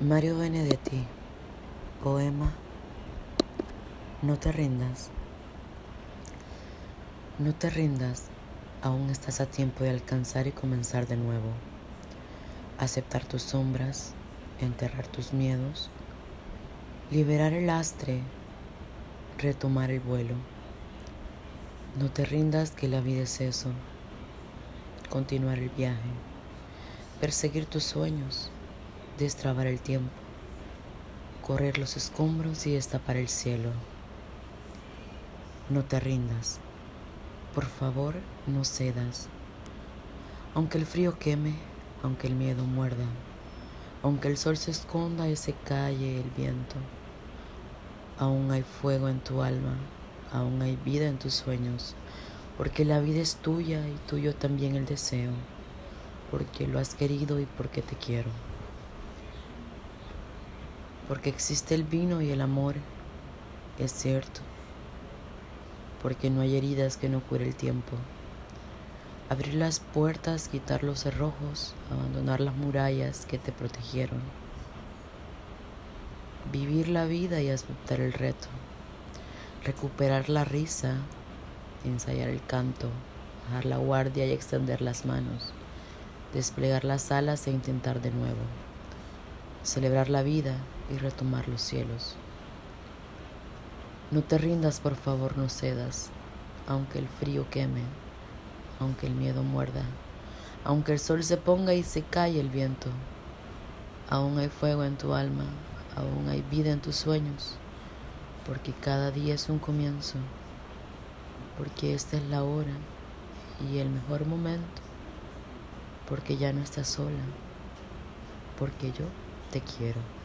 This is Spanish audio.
Mario Benedetti, poema No te rindas. No te rindas, aún estás a tiempo de alcanzar y comenzar de nuevo. Aceptar tus sombras, enterrar tus miedos, liberar el lastre, retomar el vuelo. No te rindas que la vida es eso, continuar el viaje, perseguir tus sueños destrabar el tiempo, correr los escombros y destapar el cielo. No te rindas, por favor no cedas. Aunque el frío queme, aunque el miedo muerda, aunque el sol se esconda y se calle el viento, aún hay fuego en tu alma, aún hay vida en tus sueños, porque la vida es tuya y tuyo también el deseo, porque lo has querido y porque te quiero porque existe el vino y el amor, es cierto, porque no hay heridas que no cure el tiempo. Abrir las puertas, quitar los cerrojos, abandonar las murallas que te protegieron. Vivir la vida y aceptar el reto. Recuperar la risa, ensayar el canto, bajar la guardia y extender las manos. Desplegar las alas e intentar de nuevo. Celebrar la vida y retomar los cielos. No te rindas, por favor, no cedas, aunque el frío queme, aunque el miedo muerda, aunque el sol se ponga y se calle el viento. Aún hay fuego en tu alma, aún hay vida en tus sueños, porque cada día es un comienzo, porque esta es la hora y el mejor momento, porque ya no estás sola, porque yo te quiero.